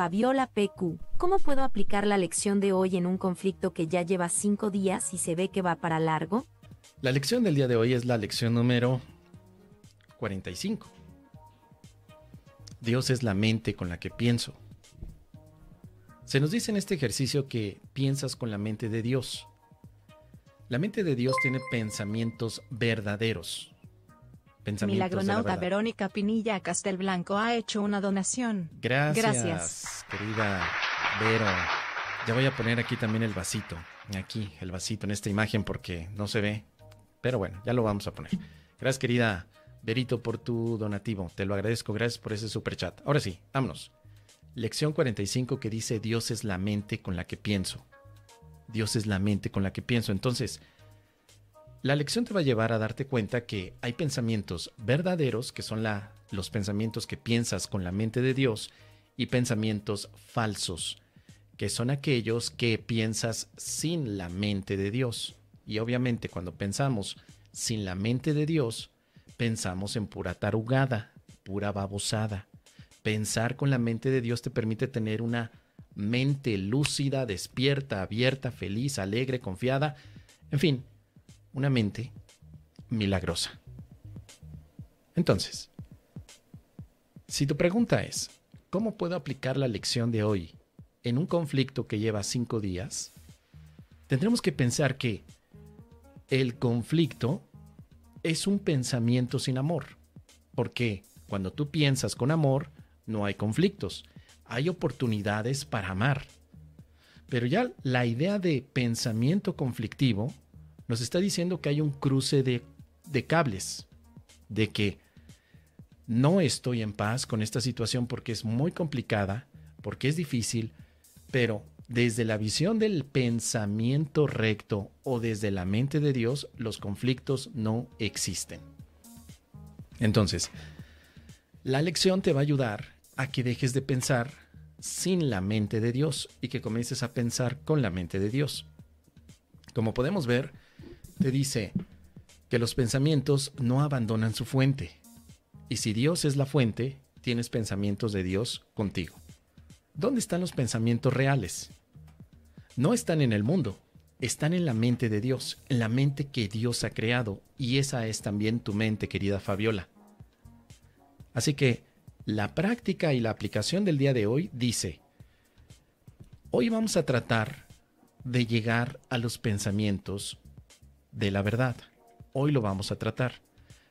Fabiola PQ, ¿cómo puedo aplicar la lección de hoy en un conflicto que ya lleva cinco días y se ve que va para largo? La lección del día de hoy es la lección número 45. Dios es la mente con la que pienso. Se nos dice en este ejercicio que piensas con la mente de Dios. La mente de Dios tiene pensamientos verdaderos. Milagronauta Verónica Pinilla Castelblanco ha hecho una donación. Gracias, Gracias, querida Vero. Ya voy a poner aquí también el vasito. Aquí, el vasito en esta imagen porque no se ve. Pero bueno, ya lo vamos a poner. Gracias, querida Verito, por tu donativo. Te lo agradezco. Gracias por ese super chat. Ahora sí, vámonos. Lección 45 que dice Dios es la mente con la que pienso. Dios es la mente con la que pienso. Entonces, la lección te va a llevar a darte cuenta que hay pensamientos verdaderos, que son la, los pensamientos que piensas con la mente de Dios, y pensamientos falsos, que son aquellos que piensas sin la mente de Dios. Y obviamente cuando pensamos sin la mente de Dios, pensamos en pura tarugada, pura babosada. Pensar con la mente de Dios te permite tener una mente lúcida, despierta, abierta, feliz, alegre, confiada, en fin, una mente milagrosa. Entonces, si tu pregunta es, ¿cómo puedo aplicar la lección de hoy en un conflicto que lleva cinco días? Tendremos que pensar que el conflicto es un pensamiento sin amor, porque cuando tú piensas con amor, no hay conflictos, hay oportunidades para amar. Pero ya la idea de pensamiento conflictivo nos está diciendo que hay un cruce de, cables, de que no estoy en paz con esta situación porque es muy complicada, porque es difícil, pero desde la visión del pensamiento recto o desde la mente de Dios, los conflictos no existen. Entonces, la lección te va a ayudar a que dejes de pensar sin la mente de Dios y que comiences a pensar con la mente de Dios. Como podemos ver, te dice que los pensamientos no abandonan su fuente. Y si Dios es la fuente, tienes pensamientos de Dios contigo. ¿Dónde están los pensamientos reales? No están en el mundo, están en la mente de Dios, en la mente que Dios ha creado, y esa es también tu mente, querida Fabiola. Así que la práctica y la aplicación del día de hoy dice, hoy vamos a tratar de llegar a los pensamientos de la verdad. Hoy lo vamos a tratar.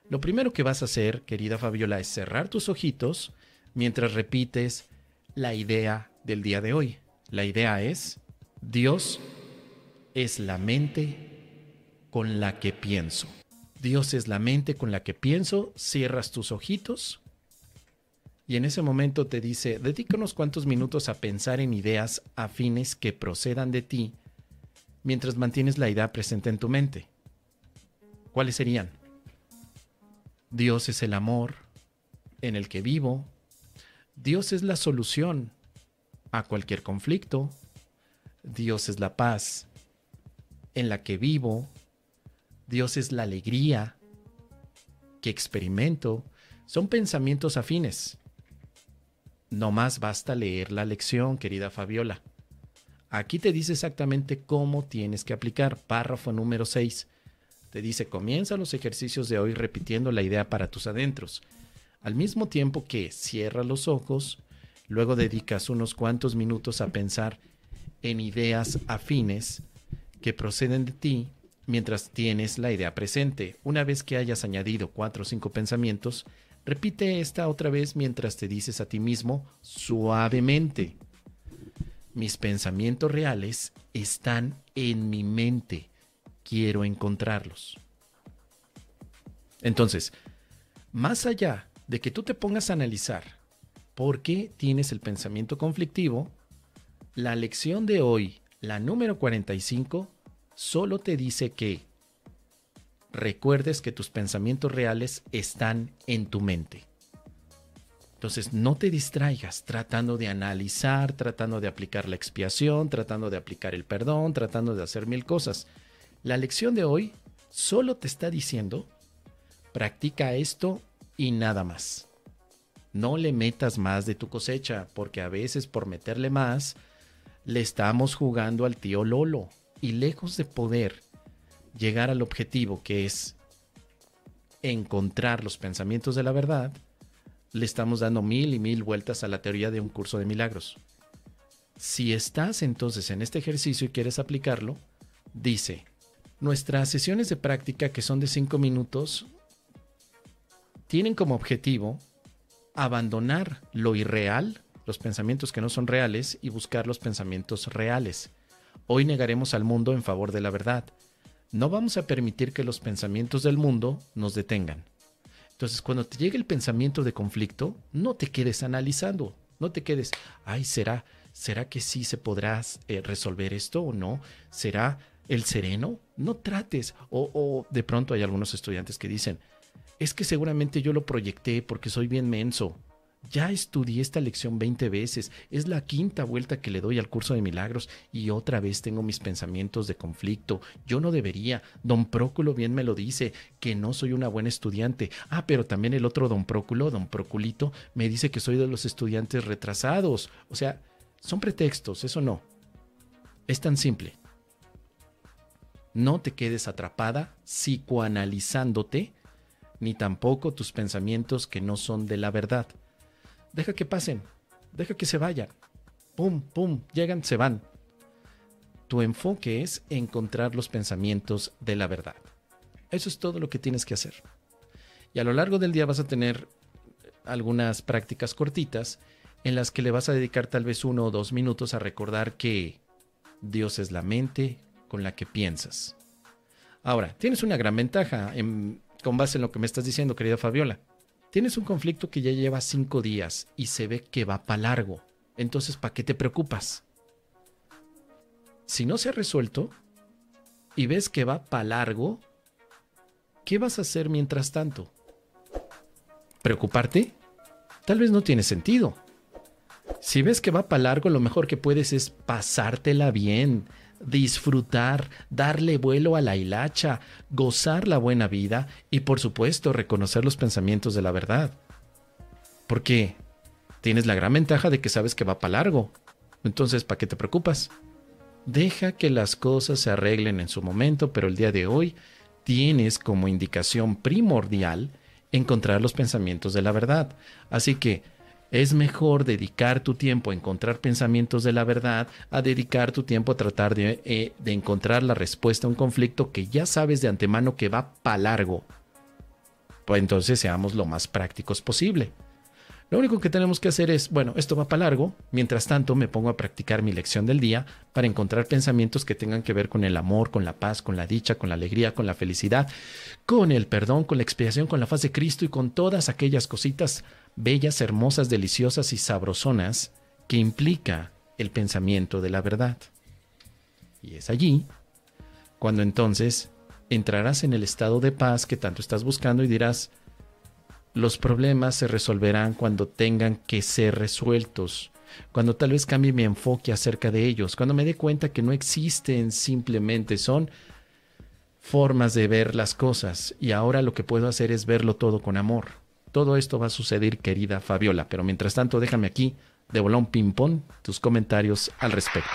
Lo primero que vas a hacer, querida Fabiola, es cerrar tus ojitos mientras repites la idea del día de hoy. La idea es, Dios es la mente con la que pienso. Dios es la mente con la que pienso, cierras tus ojitos y en ese momento te dice, dedica unos cuantos minutos a pensar en ideas afines que procedan de ti mientras mantienes la idea presente en tu mente. ¿Cuáles serían? Dios es el amor en el que vivo. Dios es la solución a cualquier conflicto. Dios es la paz en la que vivo. Dios es la alegría que experimento. Son pensamientos afines. No más basta leer la lección, querida Fabiola. Aquí te dice exactamente cómo tienes que aplicar. Párrafo número 6. Te dice, comienza los ejercicios de hoy repitiendo la idea para tus adentros. Al mismo tiempo que cierra los ojos, luego dedicas unos cuantos minutos a pensar en ideas afines que proceden de ti mientras tienes la idea presente. Una vez que hayas añadido cuatro o cinco pensamientos, repite esta otra vez mientras te dices a ti mismo suavemente mis pensamientos reales están en mi mente. Quiero encontrarlos. Entonces, más allá de que tú te pongas a analizar por qué tienes el pensamiento conflictivo, la lección de hoy, la número 45, solo te dice que recuerdes que tus pensamientos reales están en tu mente. Entonces, no te distraigas tratando de analizar, tratando de aplicar la expiación, tratando de aplicar el perdón, tratando de hacer mil cosas. La lección de hoy solo te está diciendo, practica esto y nada más. No le metas más de tu cosecha, porque a veces por meterle más, le estamos jugando al tío Lolo. Y lejos de poder llegar al objetivo que es encontrar los pensamientos de la verdad, le estamos dando mil y mil vueltas a la teoría de un curso de milagros. Si estás entonces en este ejercicio y quieres aplicarlo, dice, nuestras sesiones de práctica que son de cinco minutos tienen como objetivo abandonar lo irreal, los pensamientos que no son reales, y buscar los pensamientos reales. Hoy negaremos al mundo en favor de la verdad. No vamos a permitir que los pensamientos del mundo nos detengan. Entonces, cuando te llegue el pensamiento de conflicto, no te quedes analizando, no te quedes, ay, ¿será, será que sí se podrá eh, resolver esto o no? ¿Será el sereno? No trates. O, o de pronto hay algunos estudiantes que dicen, es que seguramente yo lo proyecté porque soy bien menso. Ya estudié esta lección 20 veces, es la quinta vuelta que le doy al curso de milagros y otra vez tengo mis pensamientos de conflicto. Yo no debería. Don Próculo bien me lo dice, que no soy una buena estudiante. Ah, pero también el otro don Próculo, don Proculito, me dice que soy de los estudiantes retrasados. O sea, son pretextos, eso no. Es tan simple. No te quedes atrapada psicoanalizándote ni tampoco tus pensamientos que no son de la verdad. Deja que pasen, deja que se vayan. Pum, pum, llegan, se van. Tu enfoque es encontrar los pensamientos de la verdad. Eso es todo lo que tienes que hacer. Y a lo largo del día vas a tener algunas prácticas cortitas en las que le vas a dedicar tal vez uno o dos minutos a recordar que Dios es la mente con la que piensas. Ahora, tienes una gran ventaja en con base en lo que me estás diciendo, querida Fabiola. Tienes un conflicto que ya lleva cinco días y se ve que va para largo. Entonces, ¿para qué te preocupas? Si no se ha resuelto y ves que va para largo, ¿qué vas a hacer mientras tanto? ¿Preocuparte? Tal vez no tiene sentido. Si ves que va para largo, lo mejor que puedes es pasártela bien, disfrutar, darle vuelo a la hilacha, gozar la buena vida y por supuesto reconocer los pensamientos de la verdad. Porque tienes la gran ventaja de que sabes que va para largo. Entonces, ¿para qué te preocupas? Deja que las cosas se arreglen en su momento, pero el día de hoy tienes como indicación primordial encontrar los pensamientos de la verdad. Así que es mejor dedicar tu tiempo a encontrar pensamientos de la verdad, a dedicar tu tiempo a tratar de, eh, encontrar la respuesta a un conflicto que ya sabes de antemano que va para largo. Pues entonces seamos lo más prácticos posible. Lo único que tenemos que hacer es, bueno, esto va para largo, mientras tanto me pongo a practicar mi lección del día para encontrar pensamientos que tengan que ver con el amor, con la paz, con la dicha, con la alegría, con la felicidad, con el perdón, con la expiación, con la faz de Cristo y con todas aquellas cositas bellas, hermosas, deliciosas y sabrosonas que implica el pensamiento de la verdad. Y es allí cuando entonces entrarás en el estado de paz que tanto estás buscando y dirás, los problemas se resolverán cuando tengan que ser resueltos, cuando tal vez cambie mi enfoque acerca de ellos, cuando me dé cuenta que no existen simplemente, son formas de ver las cosas y ahora lo que puedo hacer es verlo todo con amor. Todo esto va a suceder, querida Fabiola, pero mientras tanto déjame aquí de un ping-pong tus comentarios al respecto.